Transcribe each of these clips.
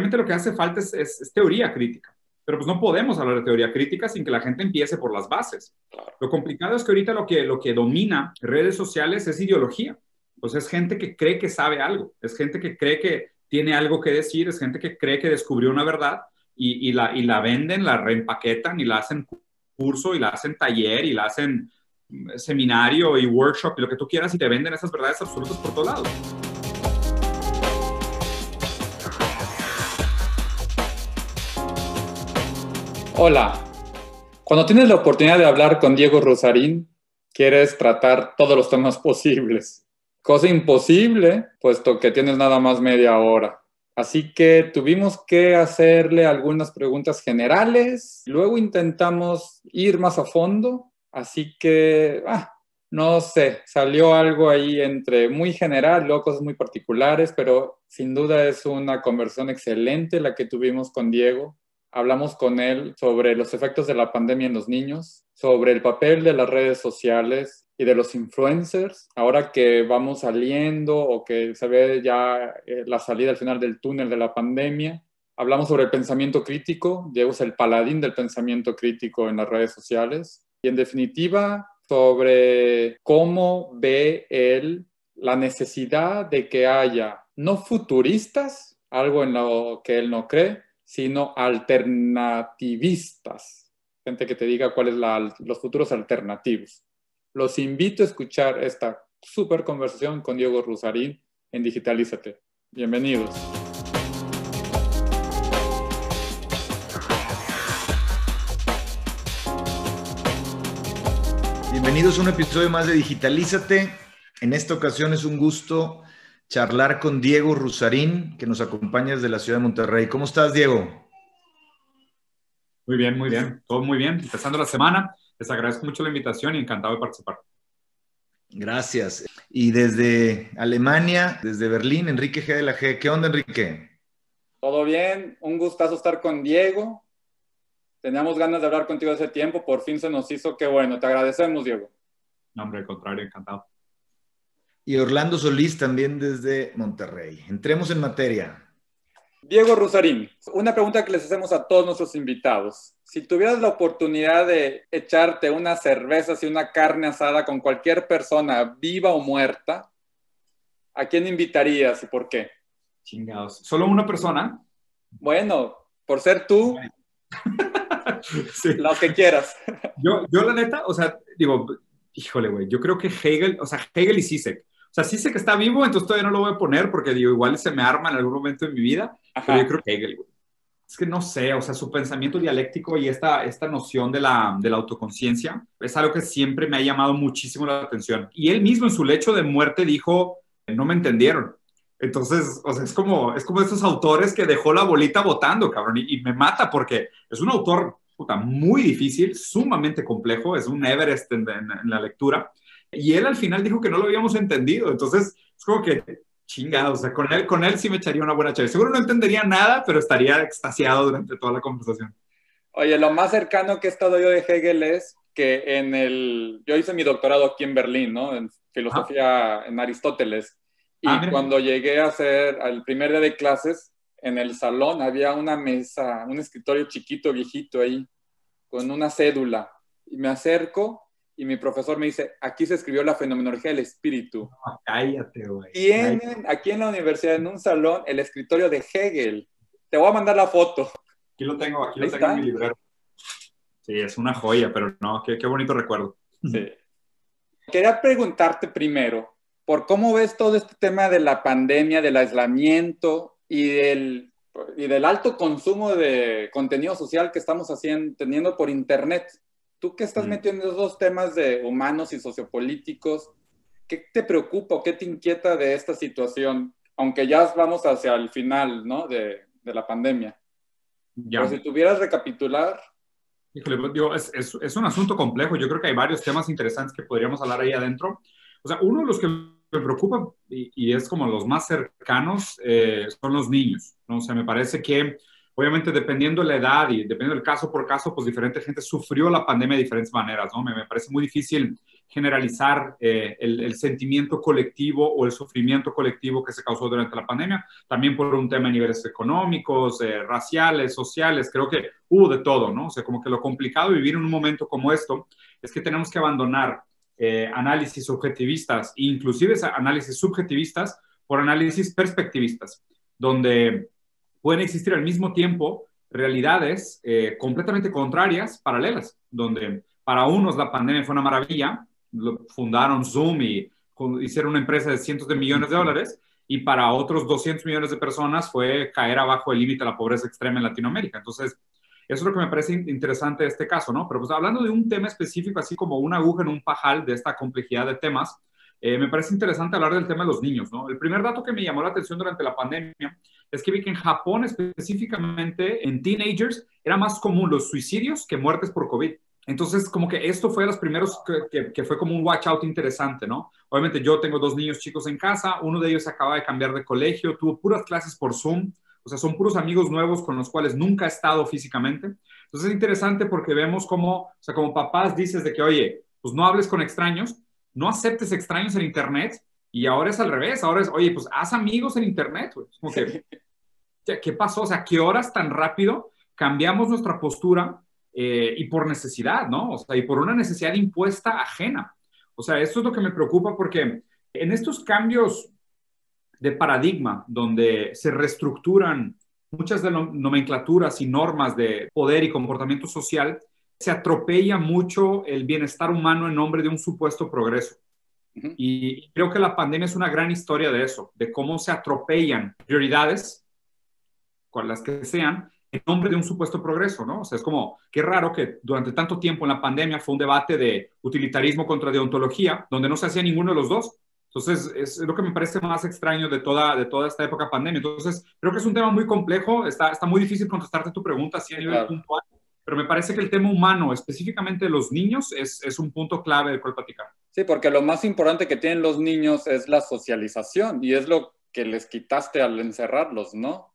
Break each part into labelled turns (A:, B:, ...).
A: realmente lo que hace falta es, teoría crítica. Pero pues no podemos hablar de teoría crítica sin que la gente empiece por las bases. Lo complicado es que ahorita lo que, lo que domina redes sociales es ideología. Pues es gente que cree que sabe algo, es gente que cree que tiene algo que decir, es gente que cree que descubrió una verdad y, la, y la venden, la reempaquetan y la hacen curso y la hacen taller y la hacen mm, seminario y workshop y lo que tú quieras y te venden esas verdades absolutas por todos lados.
B: Hola. Cuando tienes la oportunidad de hablar con Diego Rosarín, quieres tratar todos los temas posibles. Cosa imposible, puesto que tienes nada más media hora. Así que tuvimos que hacerle algunas preguntas generales, luego intentamos ir más a fondo, así que, ah, no sé, salió algo ahí entre muy general, luego cosas muy particulares, pero sin duda es una conversión excelente la que tuvimos con Diego. Hablamos con él sobre los efectos de la pandemia en los niños, sobre el papel de las redes sociales y de los influencers, ahora que vamos saliendo o que se ve ya eh, la salida al final del túnel de la pandemia. Hablamos sobre el pensamiento crítico, Diego es el paladín del pensamiento crítico en las redes sociales. Y en definitiva, sobre cómo ve él la necesidad de que haya no futuristas, algo en lo que él no cree, sino alternativistas, gente que te diga cuáles son los futuros alternativos. Los invito a escuchar esta super conversación con Diego Rusarín en Digitalízate. Bienvenidos.
C: Bienvenidos a un episodio más de Digitalízate. En esta ocasión es un gusto charlar con Diego Rusarín, que nos acompaña desde la ciudad de Monterrey. ¿Cómo estás, Diego?
A: Muy bien, muy bien. Todo muy bien. Empezando la semana. Les agradezco mucho la invitación y encantado de participar.
C: Gracias. Y desde Alemania, desde Berlín, Enrique G. de la G. ¿Qué onda, Enrique?
B: Todo bien. Un gustazo estar con Diego. Teníamos ganas de hablar contigo hace tiempo. Por fin se nos hizo. Qué bueno. Te agradecemos, Diego.
A: No, hombre, al contrario, encantado
C: y Orlando Solís también desde Monterrey. Entremos en materia.
B: Diego Rusarín, una pregunta que les hacemos a todos nuestros invitados. Si tuvieras la oportunidad de echarte una cerveza y una carne asada con cualquier persona, viva o muerta, ¿a quién invitarías y por qué?
A: Chingados. ¿Solo una persona?
B: Bueno, por ser tú, sí. que quieras.
A: Yo, yo, la neta, o sea, digo, híjole, güey, yo creo que Hegel, o sea, Hegel y Sisek, o sea, sí sé que está vivo, entonces todavía no lo voy a poner porque digo, igual se me arma en algún momento de mi vida, pero yo creo que Hegel, Es que no sé, o sea, su pensamiento dialéctico y esta, esta noción de la, de la autoconciencia es algo que siempre me ha llamado muchísimo la atención. Y él mismo en su lecho de muerte dijo, no me entendieron. Entonces, o sea, es como, es como esos autores que dejó la bolita votando, cabrón, y, me mata porque es un autor puta, muy difícil, sumamente complejo, es un Everest en la lectura, y él al final dijo que no lo habíamos entendido. Entonces, es como que chingado, o sea, con él, con él sí me echaría una buena chévere. Seguro no entendería nada, pero estaría extasiado durante toda la conversación.
B: Oye, lo más cercano que he estado yo de Hegel es que en el, yo hice mi doctorado aquí en Berlín, ¿no? En filosofía en Aristóteles. Y ah, cuando llegué a hacer el primer día de clases, en el salón había una mesa, un escritorio chiquito, viejito ahí, con una cédula. Y me acerco y mi profesor me dice, aquí se escribió la fenomenología del espíritu.
A: cállate, güey.
B: Tienen aquí en la universidad, en un salón, el escritorio de Hegel. Te voy a mandar la foto.
A: Aquí lo tengo, aquí lo tengo en mi librero. Sí, es una joya, pero no, qué, qué bonito recuerdo.
B: Sí. Quería preguntarte primero, por cómo ves todo este tema de la pandemia, del aislamiento y del, y del alto consumo de contenido social que estamos haciendo, teniendo por Internet. Tú que estás mm. metiendo esos temas de humanos y sociopolíticos, ¿qué te preocupa o qué te inquieta de esta situación? Aunque ya vamos hacia el final, ¿no? De, de la pandemia. Ya. Pero si tuvieras recapitular.
A: Híjole, pues, es, es, un asunto complejo. Yo creo que hay varios temas interesantes que podríamos hablar ahí adentro. O sea, uno de los que me preocupa y, es como los más cercanos eh, son los niños. ¿no? O sea, me parece que obviamente dependiendo de la edad y dependiendo del caso por caso, pues diferente gente sufrió la pandemia de diferentes maneras, ¿no? Me, me parece muy difícil generalizar eh, el, sentimiento colectivo o el sufrimiento colectivo que se causó durante la pandemia, también por un tema de niveles económicos, eh, raciales, sociales, creo que hubo de todo, ¿no? O sea, como que lo complicado de vivir en un momento como esto es que tenemos que abandonar eh, análisis objetivistas inclusive análisis subjetivistas por análisis perspectivistas, donde pueden existir al mismo tiempo realidades completamente contrarias, paralelas, donde para unos la pandemia fue una maravilla, fundaron Zoom y hicieron una empresa de cientos de millones de dólares y para otros 200 millones de personas fue caer abajo el límite de la pobreza extrema en Latinoamérica. Entonces, eso es lo que me parece interesante de este caso, ¿no? Pero pues hablando de un tema específico, así como una aguja en un pajal de esta complejidad de temas, eh, me parece interesante hablar del tema de los niños, ¿no? El primer dato que me llamó la atención durante la pandemia es que vi que en Japón específicamente, en teenagers, era más común los suicidios que muertes por COVID. Entonces, como que esto fue de los primeros que, que, fue como un watch out interesante, ¿no? Obviamente yo tengo dos niños chicos en casa, uno de ellos acaba de cambiar de colegio, tuvo puras clases por Zoom, o sea, son puros amigos nuevos con los cuales nunca ha estado físicamente. Entonces es interesante porque vemos como, o sea, como papás dices de que, oye, pues no hables con extraños, no aceptes extraños en Internet, y ahora es al revés, ahora es, oye, pues haz amigos en Internet, güey. Como que, ¿qué pasó? O sea, ¿qué horas tan rápido cambiamos nuestra postura eh, y por necesidad, ¿no? O sea, y por una necesidad impuesta ajena. O sea, esto es lo que me preocupa porque en estos cambios de paradigma, donde se reestructuran muchas de nomenclaturas y normas de poder y comportamiento social, se atropella mucho el bienestar humano en nombre de un supuesto progreso. Y creo que la pandemia es una gran historia de eso, de cómo se atropellan prioridades, con las que sean, en nombre de un supuesto progreso, ¿no? O sea, es como, qué raro que durante tanto tiempo en la pandemia fue un debate de utilitarismo contra deontología, donde no se hacía ninguno de los dos. Entonces, es lo que me parece más extraño de toda, de toda esta época pandemia. Entonces, creo que es un tema muy complejo, está, está muy difícil contestarte tu pregunta así a nivel puntual, pero me parece que el tema humano, específicamente de los niños, es, es un punto clave del cual platicar.
B: Sí, porque lo más importante que tienen los niños es la socialización y es lo que les quitaste al encerrarlos, ¿no?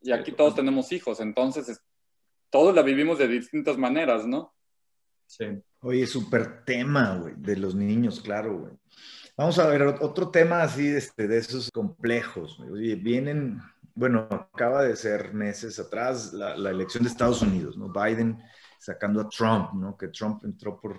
B: Y aquí todos tenemos hijos, entonces todos la vivimos de distintas maneras, ¿no?
C: Sí. Oye, súper tema, güey, de los niños, claro, güey. Vamos a ver otro tema así este, de esos complejos. Oye, vienen, bueno, acaba de ser meses atrás la, elección de Estados Unidos, ¿no? Biden sacando a Trump, ¿no? Que Trump entró por,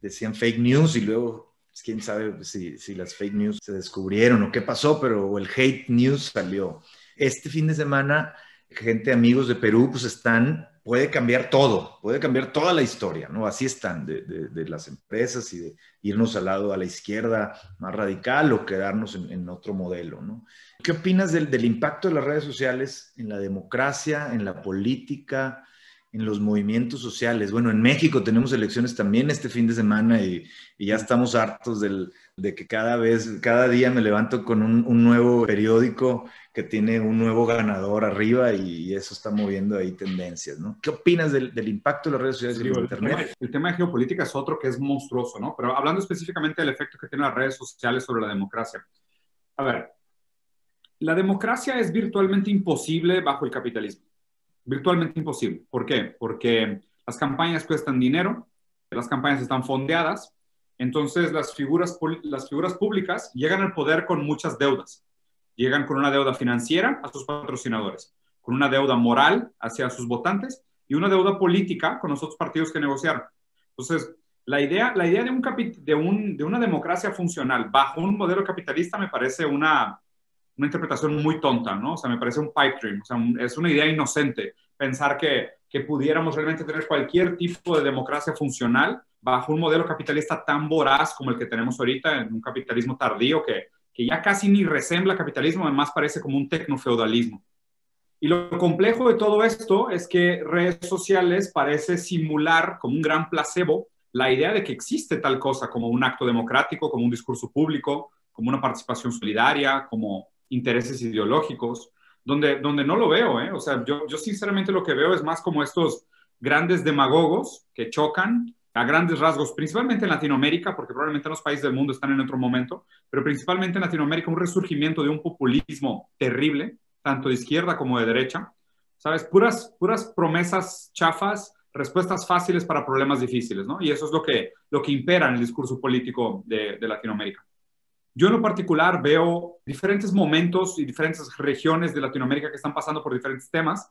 C: decían fake news y luego, pues, quién sabe si, si las fake news se descubrieron o qué pasó, pero el hate news salió. Este fin de semana, gente, amigos de Perú, pues están, puede cambiar todo, puede cambiar toda la historia, ¿no? Así están de, las empresas y de irnos al lado a la izquierda más radical o quedarnos en, otro modelo, ¿no? ¿Qué opinas del, del impacto de las redes sociales en la democracia, en la política? En los movimientos sociales. Bueno, en México tenemos elecciones también este fin de semana y, ya estamos hartos de que cada vez, cada día me levanto con un, nuevo periódico que tiene un nuevo ganador arriba y, eso está moviendo ahí tendencias, ¿no? ¿Qué opinas del, impacto de las redes sociales en Internet?
A: el tema de geopolítica es otro que es monstruoso, ¿no? Pero hablando específicamente del efecto que tienen las redes sociales sobre la democracia. A ver, la democracia es virtualmente imposible bajo el capitalismo virtualmente imposible. ¿Por qué? Porque las campañas cuestan dinero, las campañas están fondeadas, entonces las figuras, las figuras públicas llegan al poder con muchas deudas. Llegan con una deuda financiera a sus patrocinadores, con una deuda moral hacia sus votantes y una deuda política con los otros partidos que negociaron. Entonces, la idea, la idea de, un de, un, de una democracia funcional bajo un modelo capitalista me parece una, una interpretación muy tonta, ¿no? O sea, me parece un pipe dream, o sea, es una idea inocente pensar que, que pudiéramos realmente tener cualquier tipo de democracia funcional bajo un modelo capitalista tan voraz como el que tenemos ahorita, en un capitalismo tardío que, que ya casi ni resembla capitalismo, además parece como un tecnofeudalismo. Y lo complejo de todo esto es que redes sociales parece simular como un gran placebo la idea de que existe tal cosa como un acto democrático, como un discurso público, como una participación solidaria, como intereses ideológicos, donde, donde no lo veo, ¿eh? O sea, yo, yo sinceramente lo que veo es más como estos grandes demagogos que chocan a grandes rasgos, principalmente en Latinoamérica, porque probablemente en los países del mundo están en otro momento, pero principalmente en Latinoamérica un resurgimiento de un populismo terrible, tanto de izquierda como de derecha, ¿sabes? Puras, puras promesas chafas, respuestas fáciles para problemas difíciles, ¿no? Y eso es lo que, lo que impera en el discurso político de, de Latinoamérica. Yo en lo particular veo diferentes momentos y diferentes regiones de Latinoamérica que están pasando por diferentes temas.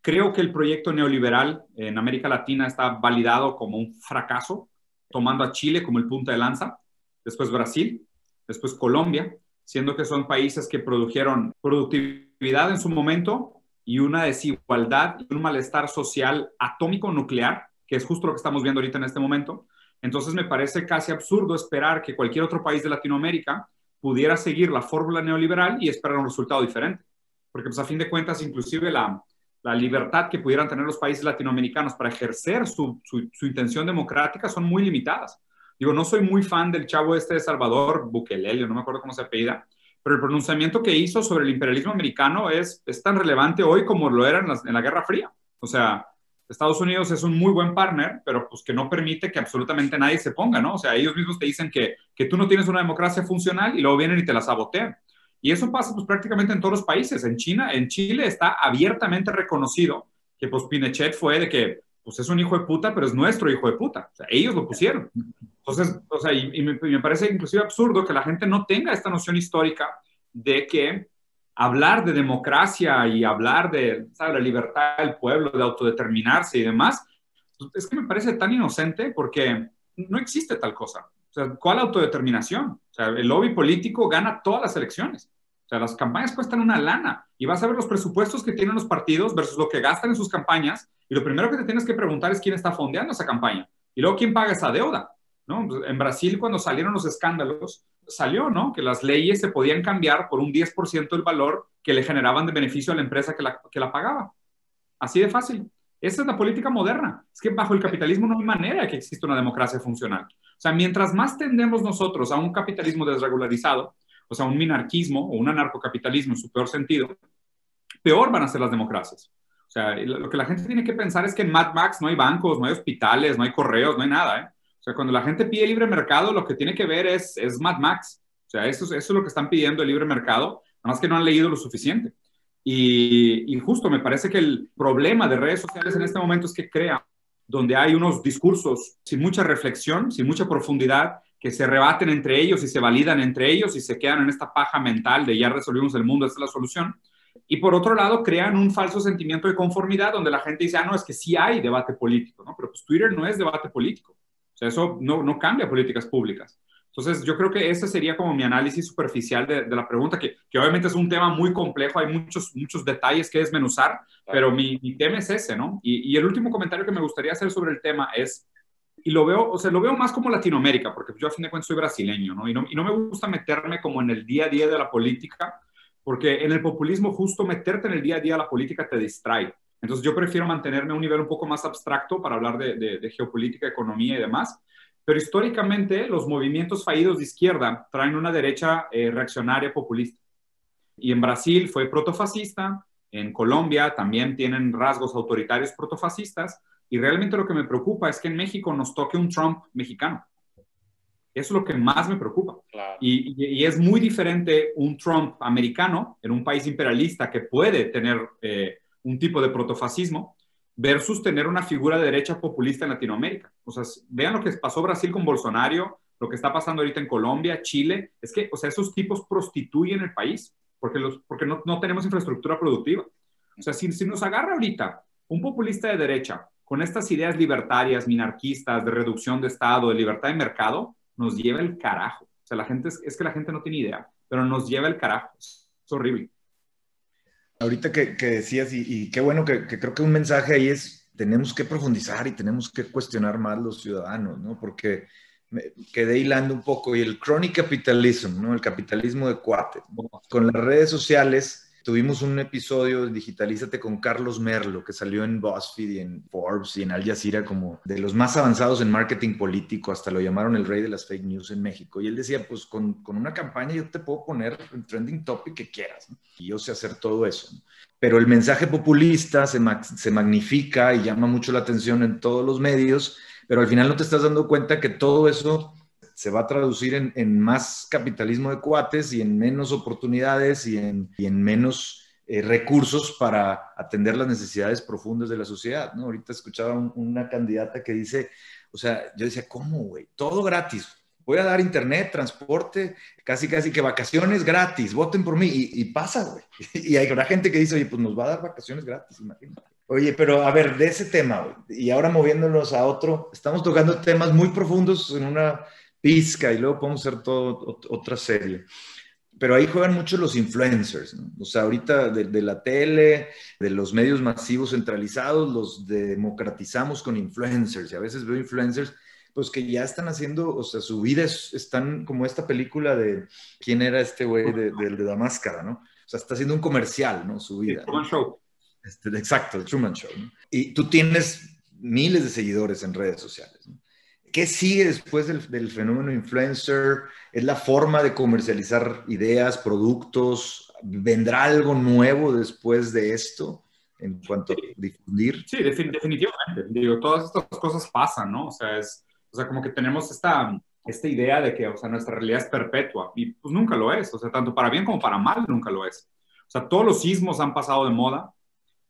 A: Creo que el proyecto neoliberal en América Latina está validado como un fracaso, tomando a Chile como el punta de lanza, después Brasil, después Colombia, siendo que son países que produjeron productividad en su momento y una desigualdad y un malestar social atómico nuclear, que es justo lo que estamos viendo ahorita en este momento, entonces me parece casi absurdo esperar que cualquier otro país de Latinoamérica pudiera seguir la fórmula neoliberal y esperar un resultado diferente. Porque pues a fin de cuentas, inclusive la, libertad que pudieran tener los países latinoamericanos para ejercer su, intención democrática son muy limitadas. Digo, no soy muy fan del chavo este de Salvador, Bukelele, no me acuerdo cómo se apellida, pero el pronunciamiento que hizo sobre el imperialismo americano es, es tan relevante hoy como lo era en la, en la Guerra Fría. O sea, Estados Unidos es un muy buen partner, pero pues que no permite que absolutamente nadie se ponga, ¿no? O sea, ellos mismos te dicen que, que tú no tienes una democracia funcional y luego vienen y te la sabotean. Y eso pasa pues prácticamente en todos los países. En China, en Chile está abiertamente reconocido que pues Pinochet fue de que pues es un hijo de puta, pero es nuestro hijo de puta. Ellos lo pusieron. Entonces, o sea, y, me, parece inclusive absurdo que la gente no tenga esta noción histórica de que hablar de democracia y hablar de la libertad del pueblo, de autodeterminarse y demás, es que me parece tan inocente porque no existe tal cosa. O ¿cuál autodeterminación? El lobby político gana todas las elecciones. O sea, las campañas cuestan una lana y vas a ver los presupuestos que tienen los partidos versus lo que gastan en sus campañas y lo primero que te tienes que preguntar es quién está fondeando esa campaña y luego quién paga esa deuda. ¿No? En Brasil, cuando salieron los escándalos, salió, ¿no? Que las leyes se podían cambiar por un 10% del valor que le generaban de beneficio a la empresa que la, que la pagaba. Así de fácil. Esa es la política moderna. Es que bajo el capitalismo no hay manera que exista una democracia funcional. O sea, mientras más tendemos nosotros a un capitalismo desregularizado, o sea, un minarquismo o un anarcocapitalismo en su peor sentido, peor van a ser las democracias. O sea, lo que la gente tiene que pensar es que en Mad Max no hay bancos, no hay hospitales, no hay correos, no hay nada. ¿eh? Sea, cuando la gente pide libre mercado, lo que tiene que ver es, es Mad Max. O sea, eso, eso es lo que están pidiendo el libre mercado, nada más que no han leído lo suficiente. Y, y, justo me parece que el problema de redes sociales en este momento es que crea donde hay unos discursos sin mucha reflexión, sin mucha profundidad, que se rebaten entre ellos y se validan entre ellos y se quedan en esta paja mental de ya resolvimos el mundo, esta es la solución. Y por otro lado, crean un falso sentimiento de conformidad donde la gente dice, ah, no, es que sí hay debate político, ¿no? Pero pues Twitter no es debate político sea, eso no, no cambia políticas públicas. Entonces, yo creo que ese sería como mi análisis superficial de, de la pregunta, que, que, obviamente es un tema muy complejo, hay muchos, muchos detalles que desmenuzar, pero mi, mi tema es ese, ¿no? Y, y, el último comentario que me gustaría hacer sobre el tema es, y lo veo, o sea, lo veo más como Latinoamérica, porque yo a fin de cuentas soy brasileño, ¿no? Y, ¿no? y no me gusta meterme como en el día a día de la política, porque en el populismo justo meterte en el día a día de la política te distrae. Entonces yo prefiero mantenerme a un nivel un poco más abstracto para hablar de, geopolítica, economía y demás. Pero históricamente los movimientos fallidos de izquierda traen una derecha eh, reaccionaria populista. Y en Brasil fue protofascista, en Colombia también tienen rasgos autoritarios protofascistas, y realmente lo que me preocupa es que en México nos toque un Trump mexicano. Eso es lo que más me preocupa. Y, es muy diferente un Trump americano en un país imperialista que puede tener eh, un tipo de protofascismo, versus tener una figura de derecha populista en Latinoamérica. O sea, vean lo que pasó Brasil con Bolsonaro, lo que está pasando ahorita en Colombia, Chile, es que, o sea, esos tipos prostituyen el país porque, los, porque no, no tenemos infraestructura productiva. O sea, si, si nos agarra ahorita un populista de derecha con estas ideas libertarias, minarquistas, de reducción de Estado, de libertad de mercado, nos lleva el carajo. O sea, la gente es, es que la gente no tiene idea, pero nos lleva el carajo. Es horrible.
C: Ahorita que, decías, y, qué bueno que, creo que un mensaje ahí es, tenemos que profundizar y tenemos que cuestionar más los ciudadanos, ¿no? Porque me quedé hilando un poco y el chronic capitalism, ¿no? El capitalismo de cuate. Con las redes sociales Tuvimos un episodio Digitalízate con Carlos Merlo, que salió en BuzzFeed y en Forbes y en Al Jazeera como de los más avanzados en marketing político, hasta lo llamaron el rey de las fake news en México. Y él decía, pues con, con una campaña yo te puedo poner el trending topic que quieras, y yo sé hacer todo eso. Pero el mensaje populista se, se magnifica y llama mucho la atención en todos los medios, pero al final no te estás dando cuenta que todo eso se va a traducir en, más capitalismo de cuates y en menos oportunidades y en, menos eh, recursos para atender las necesidades profundas de la sociedad, ¿no? Ahorita escuchaba una candidata que dice, o sea, yo decía, ¿cómo, güey? Todo gratis. Voy a dar internet, transporte, casi, casi que vacaciones gratis, voten por mí. Y, pasa, güey. Y hay una gente que dice, oye, pues nos va a dar vacaciones gratis, imagínate. Oye, pero a ver, de ese tema, güey, y ahora moviéndonos a otro, estamos tocando temas muy profundos en una pizca y luego podemos hacer todo otra serie pero ahí juegan mucho los influencers, ¿no? O sea, ahorita de, la tele, de los medios masivos centralizados, los democratizamos con influencers. Y a veces veo influencers, pues que ya están haciendo, o sea, su vida es, están como esta película de, ¿quién era este güey de, de, la máscara, ¿no? O sea, está haciendo un comercial, ¿no? Su vida.
A: Truman Show.
C: Este, exacto, el Truman Show. ¿no? Y tú tienes miles de seguidores en redes sociales, ¿no? ¿Qué sigue después del, fenómeno influencer? ¿Es la forma de comercializar ideas, productos? ¿Vendrá algo nuevo después de esto en cuanto a difundir?
A: Sí, definitivamente. Digo, todas estas cosas pasan, ¿no? O sea, es, o sea como que tenemos esta, esta idea de que, o sea, nuestra realidad es perpetua y pues nunca lo es. O sea, tanto para bien como para mal nunca lo es. O sea, todos los sismos han pasado de moda,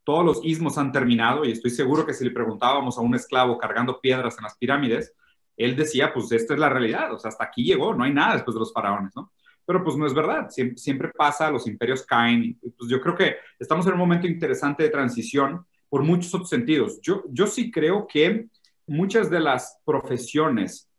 A: todos los ismos han terminado y estoy seguro que si le preguntábamos a un esclavo cargando piedras en las pirámides, él decía, pues esta es la realidad, o sea, hasta aquí llegó, no hay nada después de los faraones, ¿no? Pero pues no es verdad, siempre, pasa, los imperios caen, pues yo creo que estamos en un momento interesante de transición por muchos otros sentidos. Yo, yo sí creo que muchas de las profesiones,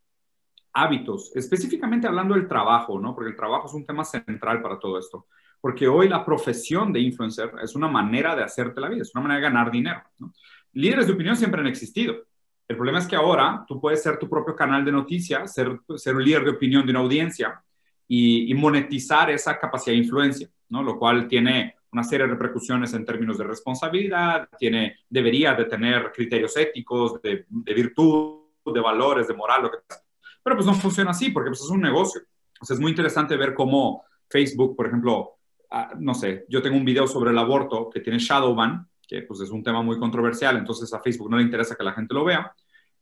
A: hábitos, específicamente hablando del trabajo, ¿no? Porque el trabajo es un tema central para todo esto. Porque hoy la profesión de influencer es una manera de hacerte la vida, es una manera de ganar dinero. ¿no? Líderes de opinión siempre han existido. El problema es que ahora tú puedes ser tu propio canal de noticias, ser, ser un líder de opinión de una audiencia y, monetizar esa capacidad de influencia, ¿no? Lo cual tiene una serie de repercusiones en términos de responsabilidad, tiene, debería de tener criterios éticos, de, virtud, de valores, de moral, lo que sea. Pero pues no funciona así porque pues, es un negocio. O sea, es muy interesante ver cómo Facebook, por ejemplo, ah, no sé, yo tengo un video sobre el aborto que tiene Shadowban, que pues es un tema muy controversial, entonces a Facebook no le interesa que la gente lo vea,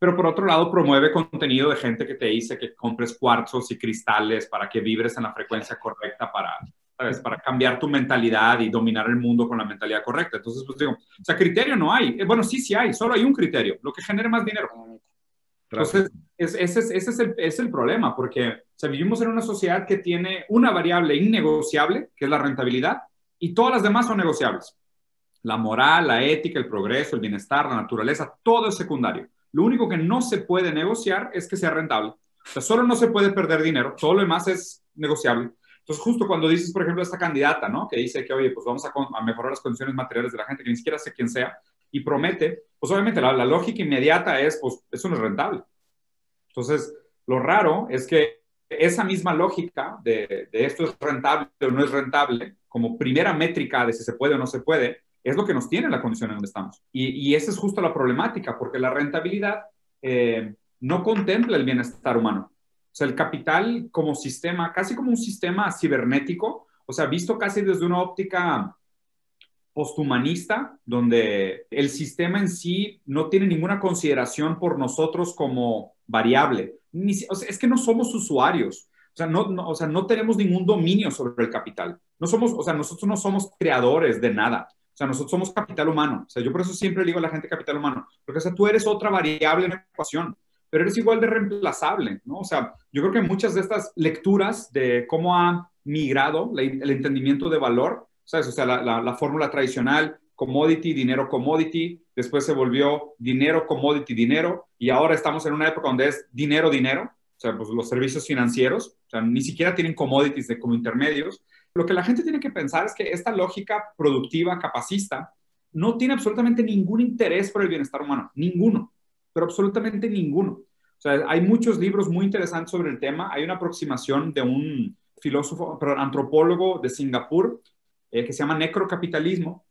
A: pero por otro lado promueve contenido de gente que te dice que compres cuarzos y cristales para que vibres en la frecuencia correcta para, ¿sabes? Para cambiar tu mentalidad y dominar el mundo con la mentalidad correcta. Entonces, pues digo, o sea, criterio no hay. Eh, bueno, sí, sí hay, solo hay un criterio, lo que genere más dinero. Entonces, ese, es, ese es, el, es, el, problema, porque o sea, vivimos en una sociedad que tiene una variable innegociable, que es la rentabilidad, y todas las demás son negociables. La moral, la ética, el progreso, el bienestar, la naturaleza, todo es secundario. Lo único que no se puede negociar es que sea rentable. O solo no se puede perder dinero, todo lo demás es negociable. Entonces, justo cuando dices, por ejemplo, esta candidata, ¿no? Que dice que, oye, pues vamos a, mejorar las condiciones materiales de la gente, que ni siquiera sé quién sea, y promete, pues obviamente la, lógica inmediata es, pues eso no es rentable. Entonces, lo raro es que esa misma lógica de, de esto es rentable o no es rentable, como primera métrica de si se puede o no se puede, es lo que nos tiene la condición en donde estamos. Y, y esa es justo la problemática, porque la rentabilidad eh, no contempla el bienestar humano. O sea, el capital como sistema, casi como un sistema cibernético, o sea, visto casi desde una óptica posthumanista, donde el sistema en sí no tiene ninguna consideración por nosotros como variable. Ni, es que no somos usuarios. O sea, no, no, o sea, no tenemos ningún dominio sobre el capital. No somos, o sea, nosotros no somos creadores de nada. Sea, nosotros somos capital humano. O sea, yo por eso siempre digo a la gente capital humano, porque o sea, tú eres otra variable en la ecuación, pero eres igual de reemplazable, ¿no? O sea, yo creo que muchas de estas lecturas de cómo ha migrado el entendimiento de valor, ¿sabes? O sea, la, la, fórmula tradicional, commodity, dinero, commodity, después se volvió dinero, commodity, dinero, y ahora estamos en una época donde es dinero, dinero, o sea, pues los servicios financieros, o sea, ni siquiera tienen commodities de, como intermedios, lo que la gente tiene que pensar es que esta lógica productiva, capacista, no tiene absolutamente ningún interés por el bienestar humano, ninguno, pero absolutamente ninguno. O sea, hay muchos libros muy interesantes sobre el tema. Hay una aproximación de un filósofo, pero antropólogo de Singapur, eh, que se llama necrocapitalismo,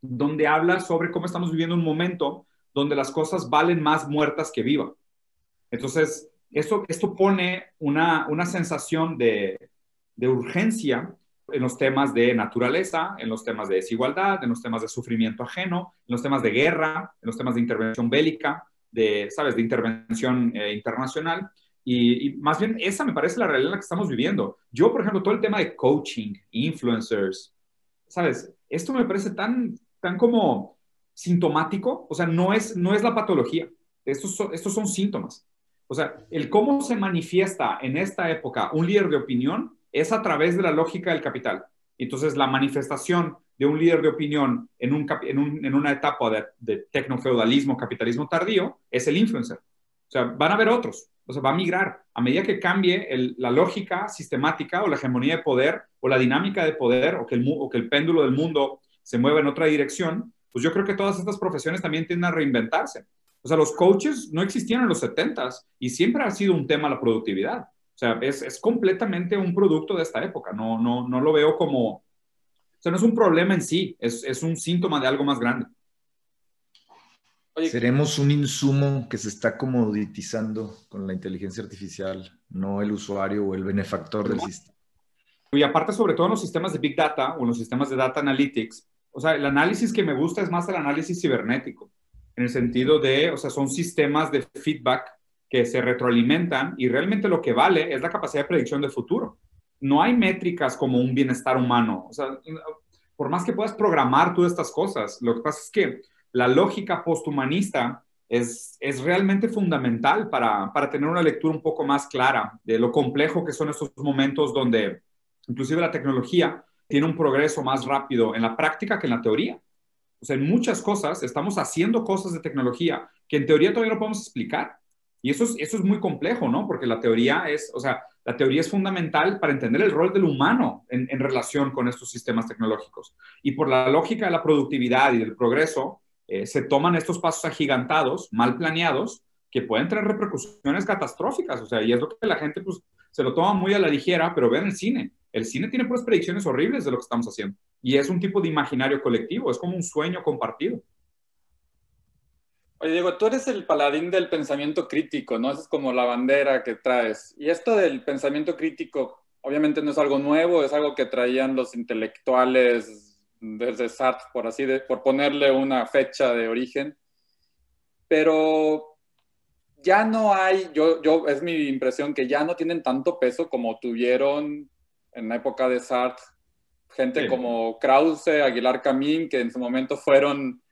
A: donde habla sobre cómo estamos viviendo un momento donde las cosas valen más muertas que vivas. Entonces, esto, esto pone una, una sensación de, de urgencia en los temas de naturaleza, en los temas de desigualdad, en los temas de sufrimiento ajeno, en los temas de guerra, en los temas de intervención bélica, de, ¿sabes?, de intervención eh, internacional. Y, más bien esa me parece la realidad en la que estamos viviendo. Yo, por ejemplo, todo el tema de coaching, influencers, ¿sabes? esto me parece tan, tan como sintomático, o sea, no es, no es la patología, estos son, estos son síntomas. O sea, el cómo se manifiesta en esta época un líder de opinión es a través de la lógica del capital. Entonces, la manifestación de un líder de opinión en, un, en, una etapa de, de tecnofeudalismo, capitalismo tardío, es el influencer. O sea, van a haber otros, o sea, va a migrar. A medida que cambie la lógica sistemática o la hegemonía de poder o la dinámica de poder o que, el, o que el péndulo del mundo se mueva en otra dirección, pues yo creo que todas estas profesiones también tienden a reinventarse. O sea, los coaches no existían en los 70s y siempre ha sido un tema la productividad. O sea, es, es completamente un producto de esta época. No, no, no lo veo como... O sea, no es un problema en sí, es, es un síntoma de algo más grande.
C: Seremos un insumo que se está comoditizando con la inteligencia artificial, no el usuario o el benefactor del sistema.
A: Y aparte, sobre todo en los sistemas de Big Data o en los sistemas de Data Analytics, o sea, el análisis que me gusta es más el análisis cibernético, en el sentido de, o sea, son sistemas de feedback que se retroalimentan y realmente lo que vale es la capacidad de predicción del futuro. No hay métricas como un bienestar humano. O sea, por más que puedas programar todas estas cosas, lo que pasa es que la lógica posthumanista es, es realmente fundamental para, para tener una lectura un poco más clara de lo complejo que son estos momentos donde inclusive la tecnología tiene un progreso más rápido en la práctica que en la teoría. O sea, en muchas cosas estamos haciendo cosas de tecnología que en teoría todavía no podemos explicar. Y eso es, eso es muy complejo, ¿no? Porque la teoría es, o sea, la teoría es fundamental para entender el rol del humano en, relación con estos sistemas tecnológicos. Y por la lógica de la productividad y del progreso, eh, se toman estos pasos agigantados, mal planeados, que pueden tener repercusiones catastróficas. O sea, y es lo que la gente pues, se lo toma muy a la ligera, pero vean el cine. El cine tiene pues predicciones horribles de lo que estamos haciendo. Y es un tipo de imaginario colectivo, es como un sueño compartido.
B: Oye, Diego, tú eres el paladín del pensamiento crítico, ¿no? Esa es como la bandera que traes. Y esto del pensamiento crítico, obviamente no es algo nuevo, es algo que traían los intelectuales desde Sartre, por así de, por ponerle una fecha de origen. Pero ya no hay, yo, yo, es mi impresión que ya no tienen tanto peso como tuvieron en la época de Sartre. Gente como Krause, Aguilar Camín, que en su momento fueron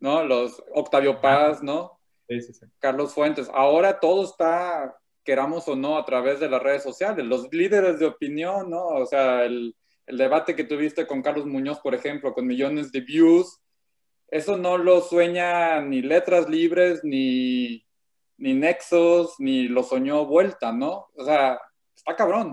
B: ¿no? Los Octavio Paz, ¿no? Sí, sí, sí. Carlos Fuentes. Ahora todo está, queramos o no, a través de las redes sociales. Los líderes de opinión, ¿no? O sea, el, el debate que tuviste con Carlos Muñoz, por ejemplo, con millones de views, eso no lo sueña ni Letras Libres, ni, ni Nexos, ni lo soñó Vuelta, ¿no? O sea, está cabrón.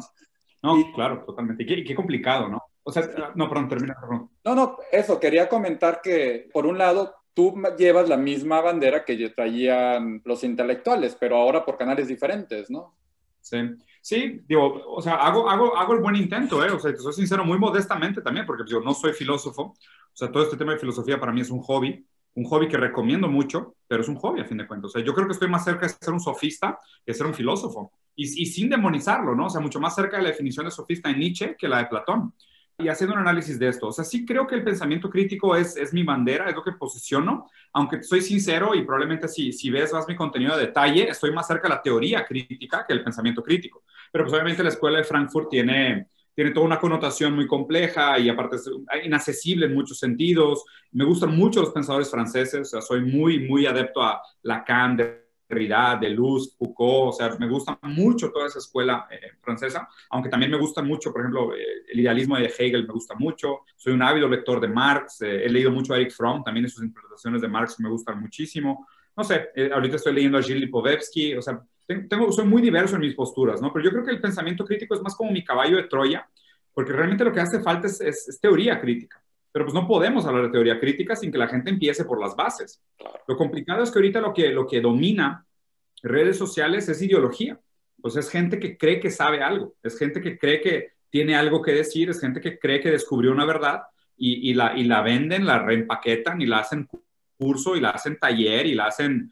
A: No, claro, totalmente. Y qué, complicado, ¿no? O sea, no, perdón, termina, perdón.
B: No, no, eso, quería comentar que, por un lado, tú llevas la misma bandera que traían los intelectuales, pero ahora por canales diferentes, ¿no?
A: Sí, sí, digo, o sea, hago, hago, hago el buen intento, ¿eh? O sea, te soy sincero, muy modestamente también, porque yo no soy filósofo, o sea, todo este tema de filosofía para mí es un hobby, un hobby que recomiendo mucho, pero es un hobby a fin de cuentas. O sea, yo creo que estoy más cerca de ser un sofista que de ser un filósofo, y, y sin demonizarlo, ¿no? O sea, mucho más cerca de la definición de sofista en Nietzsche que la de Platón y haciendo un análisis de esto. O sea, sí creo que el pensamiento crítico es, es mi bandera, es lo que posiciono, aunque soy sincero y probablemente si, si ves más mi contenido de detalle, estoy más cerca de la teoría crítica que el pensamiento crítico. Pero pues obviamente la escuela de Frankfurt tiene, tiene toda una connotación muy compleja y aparte es inaccesible en muchos sentidos. Me gustan mucho los pensadores franceses, o sea, soy muy, muy adepto a Lacan, de Luz, Foucault, o sea, me gusta mucho toda esa escuela eh, francesa, aunque también me gusta mucho, por ejemplo, eh, el idealismo de Hegel me gusta mucho, soy un ávido lector de Marx, eh, he leído mucho a Eric Fromm, también sus interpretaciones de Marx me gustan muchísimo, no sé, ahorita estoy leyendo a Gilles Lipovetsky, o sea, tengo, soy muy diverso en mis posturas, ¿no? Pero yo creo que el pensamiento crítico es más como mi caballo de Troya, porque realmente lo que hace falta es, es teoría crítica. Pero pues no podemos hablar de teoría crítica sin que la gente empiece por las bases. Lo complicado es que ahorita lo que, lo que domina redes sociales es ideología. Pues es gente que cree que sabe algo, es gente que cree que tiene algo que decir, es gente que cree que descubrió una verdad y, y la, y la venden, la reempaquetan y la hacen curso y la hacen taller y la hacen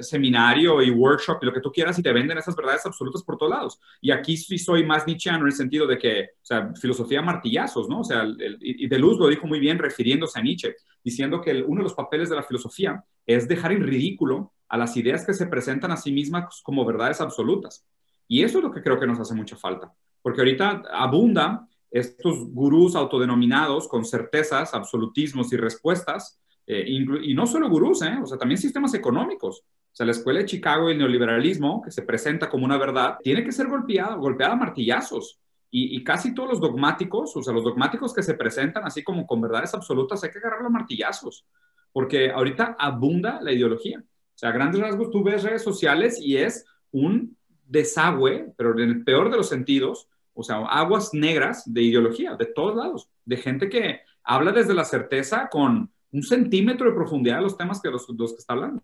A: seminario y workshop y lo que tú quieras y te venden esas verdades absolutas por todos lados. Y aquí sí soy más nichiano en el sentido de que, o sea, filosofía martillazos, ¿no? O sea, y de Luz lo dijo muy bien refiriéndose a Nietzsche, diciendo que uno de los papeles de la filosofía es dejar en ridículo a las ideas que se presentan a sí mismas como verdades absolutas. Y eso es lo que creo que nos hace mucha falta, porque ahorita abunda estos gurús autodenominados con certezas, absolutismos y respuestas, eh, y no solo gurús, ¿eh? o sea, también sistemas económicos. O sea, la escuela de Chicago y el neoliberalismo, que se presenta como una verdad, tiene que ser golpeada, golpeada a martillazos. Y, casi todos los dogmáticos, o sea, los dogmáticos que se presentan así como con verdades absolutas, hay que agarrarlo a martillazos, porque ahorita abunda la ideología. O sea, a grandes rasgos tú ves redes sociales y es un desagüe, pero en el peor de los sentidos, o sea, aguas negras de ideología, de todos lados, de gente que habla desde la certeza con un centímetro de profundidad de los temas que los, los que está hablando.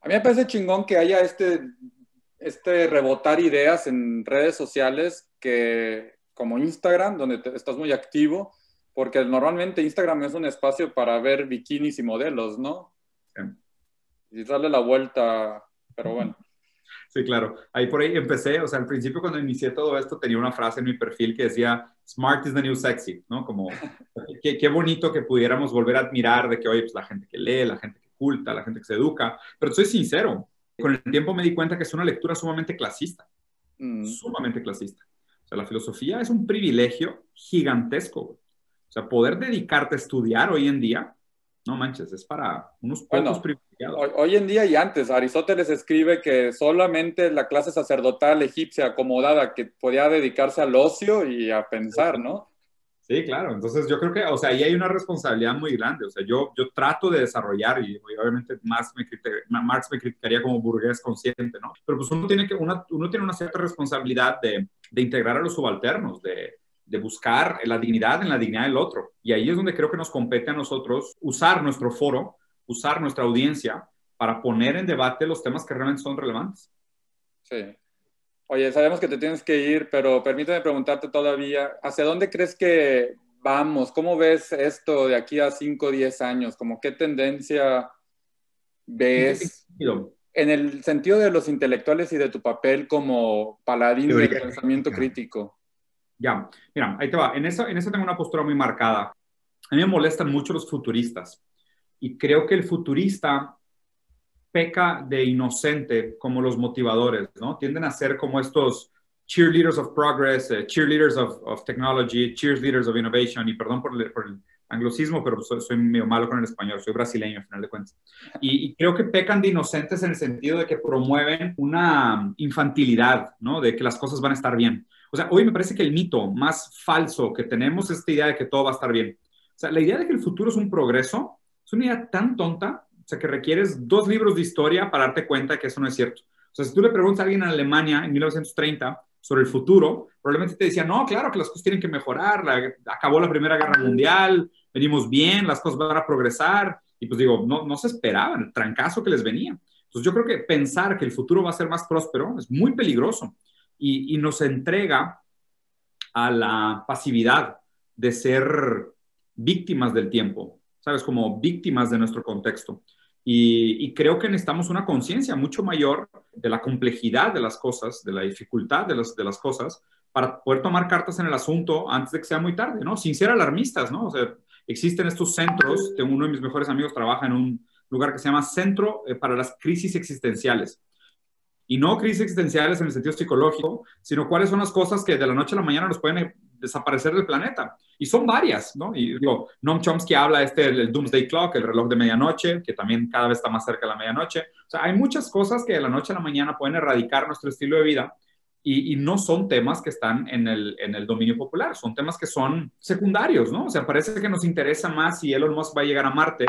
B: A mí me parece chingón que haya este este rebotar ideas en redes sociales que como Instagram, donde estás muy activo, porque normalmente Instagram es un espacio para ver bikinis y modelos, ¿no? Y darle la vuelta, pero bueno.
A: Sí, claro. Ahí por ahí empecé, o sea, al principio cuando inicié todo esto tenía una frase en mi perfil que decía, smart is the new sexy, ¿no? Como, qué, qué bonito que pudiéramos volver a admirar de que, oye, pues la gente que lee, la gente que culta, la gente que se educa, pero soy sincero, con el tiempo me di cuenta que es una lectura sumamente clasista, mm. sumamente clasista. O sea, la filosofía es un privilegio gigantesco. O sea, poder dedicarte a estudiar hoy en día, no manches, es para unos pocos privilegiados.
B: Hoy, hoy, en día y antes, Aristóteles escribe que solamente la clase sacerdotal egipcia acomodada que podía dedicarse al ocio y a pensar, ¿no?
A: Sí, claro. Entonces yo creo que, o sea, ahí hay una responsabilidad muy grande. O sea, yo, yo trato de desarrollar y, obviamente Marx me, Marx me criticaría como burgués consciente, ¿no? Pero pues uno tiene, que, una, uno tiene una cierta responsabilidad de, de integrar a los subalternos, de, de buscar la dignidad en la dignidad del otro. Y ahí es donde creo que nos compete a nosotros usar nuestro foro, usar nuestra audiencia para poner en debate los temas que realmente son relevantes.
B: Sí. Oye, sabemos que te tienes que ir, pero permíteme preguntarte todavía, ¿hacia dónde crees que vamos? ¿Cómo ves esto de aquí a 5 o 10 años? ¿Cómo qué tendencia ves en el sentido de los intelectuales y de tu papel como paladín del pensamiento crítico?
A: Ya, mira, ahí te va. En eso, en eso tengo una postura muy marcada. A mí me molestan mucho los futuristas y creo que el futurista peca de inocente como los motivadores, ¿no? Tienden a ser como estos cheerleaders of progress, eh, cheerleaders of, of, technology, cheerleaders of innovation, y perdón por el, por el anglosismo, pero soy, soy, medio malo con el español, soy brasileño al final de cuentas. Y, y, creo que pecan de inocentes en el sentido de que promueven una infantilidad, ¿no? De que las cosas van a estar bien. O sea, hoy me parece que el mito más falso que tenemos es esta idea de que todo va a estar bien. O sea, la idea de que el futuro es un progreso es una idea tan tonta o sea, que requieres dos libros de historia para darte cuenta que eso no es cierto. O sea, si tú le preguntas a alguien en Alemania en 1930 sobre el futuro, probablemente te decía, no, claro que las cosas tienen que mejorar, acabó la Primera Guerra Mundial, venimos bien, las cosas van a progresar. Y pues digo, no, no se esperaban el trancazo que les venía. Entonces yo creo que pensar que el futuro va a ser más próspero es muy peligroso y, nos entrega a la pasividad de ser víctimas del tiempo, ¿sabes? Como víctimas de nuestro contexto. Y, creo que necesitamos una conciencia mucho mayor de la complejidad de las cosas, de la dificultad de las, cosas, para poder tomar cartas en el asunto antes de que sea muy tarde, ¿no? Sin ser alarmistas, ¿no? O sea, existen estos centros, uno de mis mejores amigos trabaja en un lugar que se llama Centro eh, para las Crisis Existenciales. Y no crisis existenciales en el sentido psicológico, sino cuáles son las cosas que de la noche a la mañana nos pueden desaparecer del planeta. Y son varias, ¿no? Y digo, Noam Chomsky habla este, el Doomsday Clock, el reloj de medianoche, que también cada vez está más cerca de la medianoche. O sea, hay muchas cosas que de la noche a la mañana pueden erradicar nuestro estilo de vida y, y no son temas que están en el, en el, dominio popular, son temas que son secundarios, ¿no? O sea, parece que nos interesa más si Elon Musk va a llegar a Marte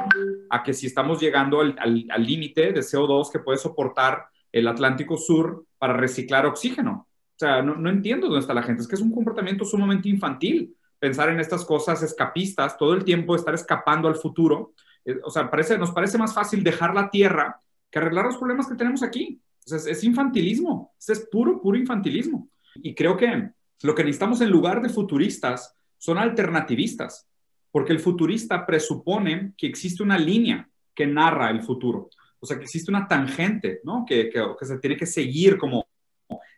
A: a que si estamos llegando al límite de CO2 que puede soportar el Atlántico Sur para reciclar oxígeno. O sea, no, entiendo dónde está la gente. Es que es un comportamiento sumamente infantil pensar en estas cosas escapistas, todo el tiempo estar escapando al futuro. Eh, o sea, nos parece más fácil dejar la Tierra que arreglar los problemas que tenemos aquí. O sea, es, infantilismo, es puro, puro infantilismo. Y creo que lo que necesitamos en lugar de futuristas son alternativistas, porque el futurista presupone que existe una línea que narra el futuro. O sea, que existe una tangente, ¿no? Que, que, que se tiene que seguir como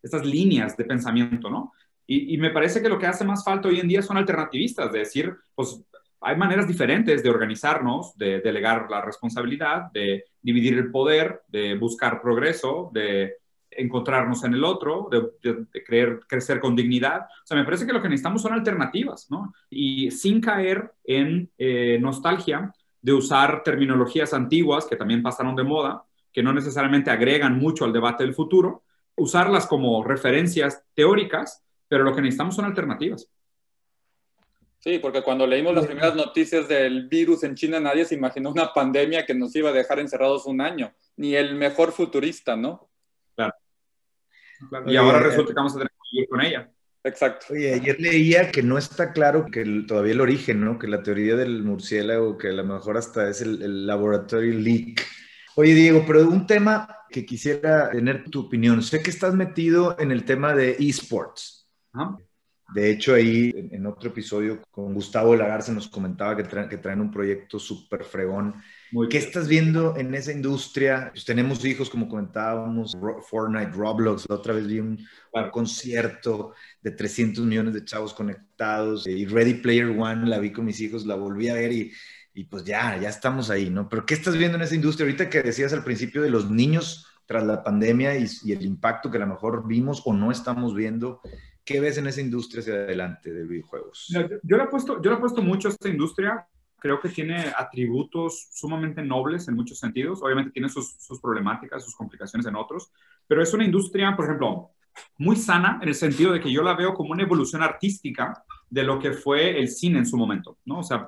A: estas líneas de pensamiento, ¿no? Y, me parece que lo que hace más falta hoy en día son alternativistas, de decir, pues hay maneras diferentes de organizarnos, de delegar la responsabilidad, de dividir el poder, de buscar progreso, de encontrarnos en el otro, de, creer, crecer con dignidad. O sea, me parece que lo que necesitamos son alternativas, ¿no? Y sin caer en eh, nostalgia de usar terminologías antiguas que también pasaron de moda, que no necesariamente agregan mucho al debate del futuro, usarlas como referencias teóricas, pero lo que necesitamos son alternativas.
B: Sí, porque cuando leímos las primeras noticias del virus en China, nadie se imaginó una pandemia que nos iba a dejar encerrados un año, ni el mejor futurista, ¿no?
A: Claro. Y ahora resulta que vamos a tener que ir con ella.
B: Exacto.
C: Oye, ayer leía que no está claro que todavía el origen, ¿no? Que la teoría del murciélago, que a lo mejor hasta es el, el laboratorio leak. Oye, Diego, pero un tema que quisiera tener tu opinión. Sé que estás metido en el tema de esports. De hecho, ahí en, otro episodio con Gustavo Lagarce nos comentaba que, que traen un proyecto súper fregón. ¿Qué estás viendo en esa industria? Pues tenemos hijos, como comentábamos, Fortnite, Roblox. La otra vez vi un, concierto de 300 millones de chavos conectados y Ready Player One la vi con mis hijos, la volví a ver y, y pues ya, ya estamos ahí, ¿no? Pero ¿qué estás viendo en esa industria? Ahorita que decías al principio de los niños tras la pandemia y, y el impacto que a lo mejor vimos o no estamos viendo ¿Qué ves en esa industria hacia adelante de videojuegos?
A: Yo, le he puesto, yo le he puesto mucho a esta industria. Creo que tiene atributos sumamente nobles en muchos sentidos. Obviamente tiene sus, sus problemáticas, sus complicaciones en otros, pero es una industria, por ejemplo, muy sana en el sentido de que yo la veo como una evolución artística de lo que fue el cine en su momento, ¿no? O sea,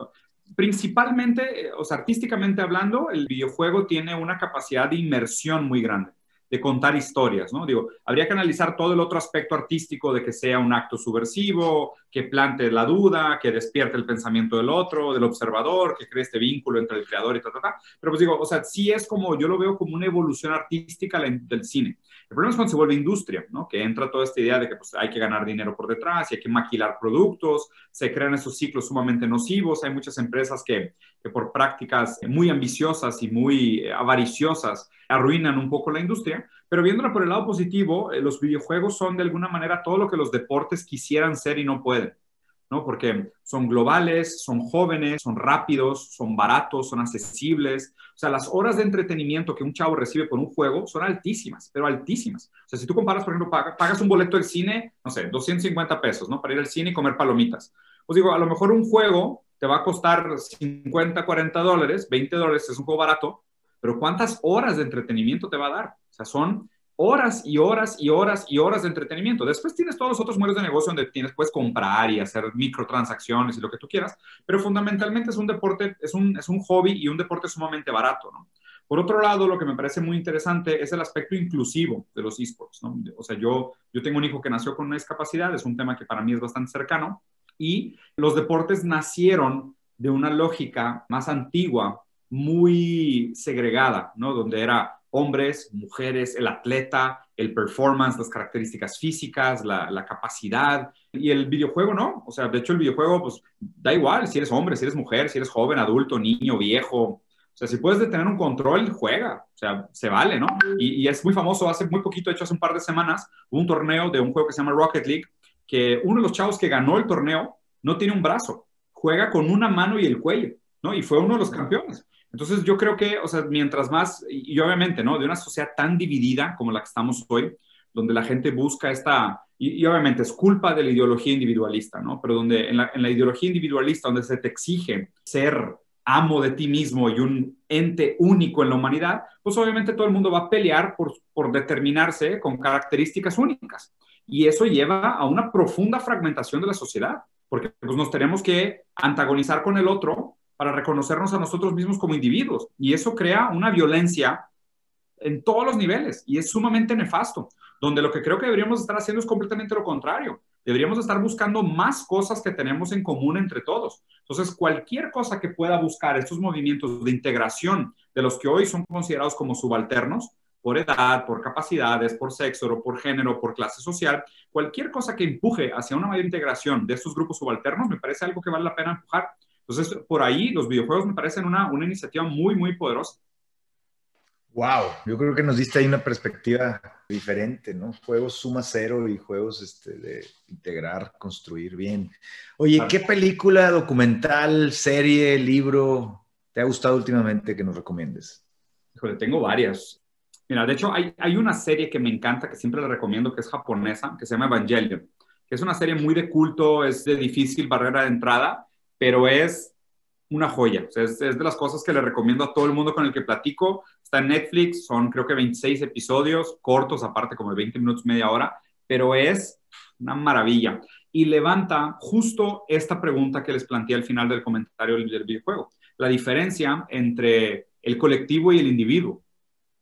A: principalmente, o sea, artísticamente hablando, el videojuego tiene una capacidad de inmersión muy grande de contar historias, ¿no? Digo, habría que analizar todo el otro aspecto artístico de que sea un acto subversivo, que plante la duda, que despierte el pensamiento del otro, del observador, que cree este vínculo entre el creador y tal, tal, tal. Pero pues digo, o sea, sí es como, yo lo veo como una evolución artística del cine. El problema es cuando se vuelve industria, ¿no? Que entra toda esta idea de que pues, hay que ganar dinero por detrás y hay que maquilar productos, se crean esos ciclos sumamente nocivos. Hay muchas empresas que, que por prácticas muy ambiciosas y muy eh, avariciosas arruinan un poco la industria, pero viéndola por el lado positivo, eh, los videojuegos son de alguna manera todo lo que los deportes quisieran ser y no pueden. ¿No? Porque son globales, son jóvenes, son rápidos, son baratos, son accesibles. O sea, las horas de entretenimiento que un chavo recibe por un juego son altísimas, pero altísimas. O sea, si tú comparas, por ejemplo, pagas un boleto del cine, no sé, 250 pesos, ¿no? Para ir al cine y comer palomitas. Pues digo, a lo mejor un juego te va a costar 50, 40 dólares, 20 dólares, es un juego barato, pero ¿cuántas horas de entretenimiento te va a dar? O sea, son horas y horas y horas y horas de entretenimiento. Después tienes todos los otros modelos de negocio donde tienes, puedes comprar y hacer microtransacciones y lo que tú quieras, pero fundamentalmente es un deporte, es un, es un hobby y un deporte sumamente barato, ¿no? Por otro lado, lo que me parece muy interesante es el aspecto inclusivo de los esports, ¿no? O sea, yo, yo tengo un hijo que nació con una discapacidad, es un tema que para mí es bastante cercano, y los deportes nacieron de una lógica más antigua, muy segregada, ¿no? Donde era hombres, mujeres, el atleta, el performance, las características físicas, la, capacidad. Y el videojuego, ¿no? O sea, de hecho el videojuego, pues da igual si eres hombre, si eres mujer, si eres joven, adulto, niño, viejo. O sea, si puedes detener un control, juega. O sea, se vale, ¿no? Y, y, es muy famoso, hace muy poquito, de hecho hace un par de semanas, hubo un torneo de un juego que se llama Rocket League, que uno de los chavos que ganó el torneo no tiene un brazo, juega con una mano y el cuello, ¿no? Y fue uno de los campeones. Entonces yo creo que, o sea, mientras más, y, obviamente, ¿no? De una sociedad tan dividida como la que estamos hoy, donde la gente busca esta, y, obviamente es culpa de la ideología individualista, ¿no? Pero donde en la, ideología individualista, donde se te exige ser amo de ti mismo y un ente único en la humanidad, pues obviamente todo el mundo va a pelear por, por determinarse con características únicas. Y eso lleva a una profunda fragmentación de la sociedad, porque pues, nos tenemos que antagonizar con el otro para reconocernos a nosotros mismos como individuos. Y eso crea una violencia en todos los niveles y es sumamente nefasto, donde lo que creo que deberíamos estar haciendo es completamente lo contrario. Deberíamos estar buscando más cosas que tenemos en común entre todos. Entonces, cualquier cosa que pueda buscar estos movimientos de integración de los que hoy son considerados como subalternos, por edad, por capacidades, por sexo, por género, por clase social, cualquier cosa que empuje hacia una mayor integración de estos grupos subalternos me parece algo que vale la pena empujar. Entonces, por ahí los videojuegos me parecen una, una iniciativa muy, muy poderosa.
C: Wow, yo creo que nos diste ahí una perspectiva diferente, ¿no? Juegos suma cero y juegos este, de integrar, construir bien. Oye, ¿qué película, documental, serie, libro te ha gustado últimamente que nos recomiendes?
A: Híjole, tengo varias. Mira, de hecho hay, hay una serie que me encanta, que siempre le recomiendo, que es japonesa, que se llama Evangelion, que es una serie muy de culto, es de difícil barrera de entrada, pero es una joya. es, es, de las cosas que le recomiendo a todo el mundo con el que platico. Está en Netflix, son creo que 26 episodios, cortos, aparte como de 20 minutos, media hora, pero es una maravilla. Y levanta justo esta pregunta que les planteé al final del comentario del videojuego. La diferencia entre el colectivo y el individuo.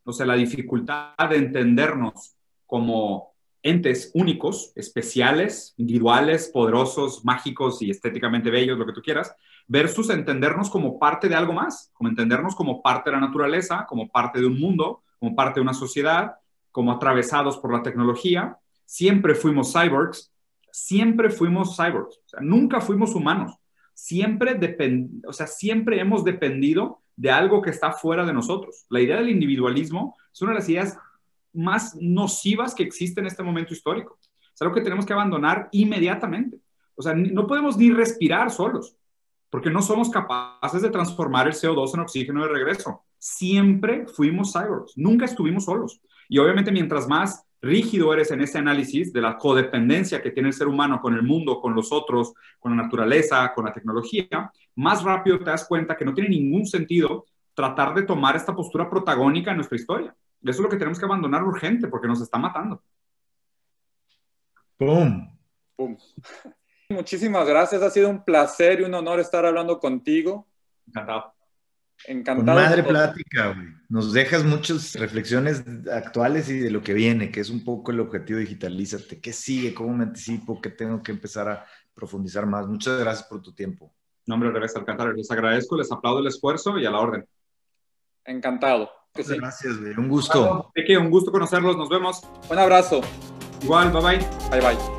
A: O sea, la dificultad de entendernos como entes únicos, especiales, individuales, poderosos, mágicos y estéticamente bellos, lo que tú quieras, versus entendernos como parte de algo más, como entendernos como parte de la naturaleza, como parte de un mundo, como parte de una sociedad, como atravesados por la tecnología. Siempre fuimos cyborgs, siempre fuimos cyborgs, nunca fuimos humanos. Siempre, depend o sea, siempre hemos dependido de algo que está fuera de nosotros. La idea del individualismo es una de las ideas más nocivas que existe en este momento histórico. Es algo que tenemos que abandonar inmediatamente. O sea, no podemos ni respirar solos, porque no somos capaces de transformar el CO2 en oxígeno de regreso. Siempre fuimos cyborgs, nunca estuvimos solos. Y obviamente mientras más rígido eres en ese análisis de la codependencia que tiene el ser humano con el mundo, con los otros, con la naturaleza, con la tecnología, más rápido te das cuenta que no tiene ningún sentido tratar de tomar esta postura protagónica en nuestra historia. Eso es lo que tenemos que abandonar urgente porque nos está matando.
C: ¡Pum!
B: ¡Pum! Muchísimas gracias, ha sido un placer y un honor estar hablando contigo.
A: Encantado.
B: Encantado.
C: Con madre plática, güey. Nos dejas muchas reflexiones actuales y de lo que viene, que es un poco el objetivo digitalízate. ¿Qué sigue? ¿Cómo me anticipo? ¿Qué tengo que empezar a profundizar más? Muchas gracias por tu tiempo.
A: No, hombre, revés, Alcántara. Les agradezco, les aplaudo el esfuerzo y a la orden.
B: Encantado.
C: Gracias, güey. Un gusto.
A: Un gusto conocerlos. Nos vemos.
B: Un abrazo.
A: Igual, bye bye.
B: Bye bye.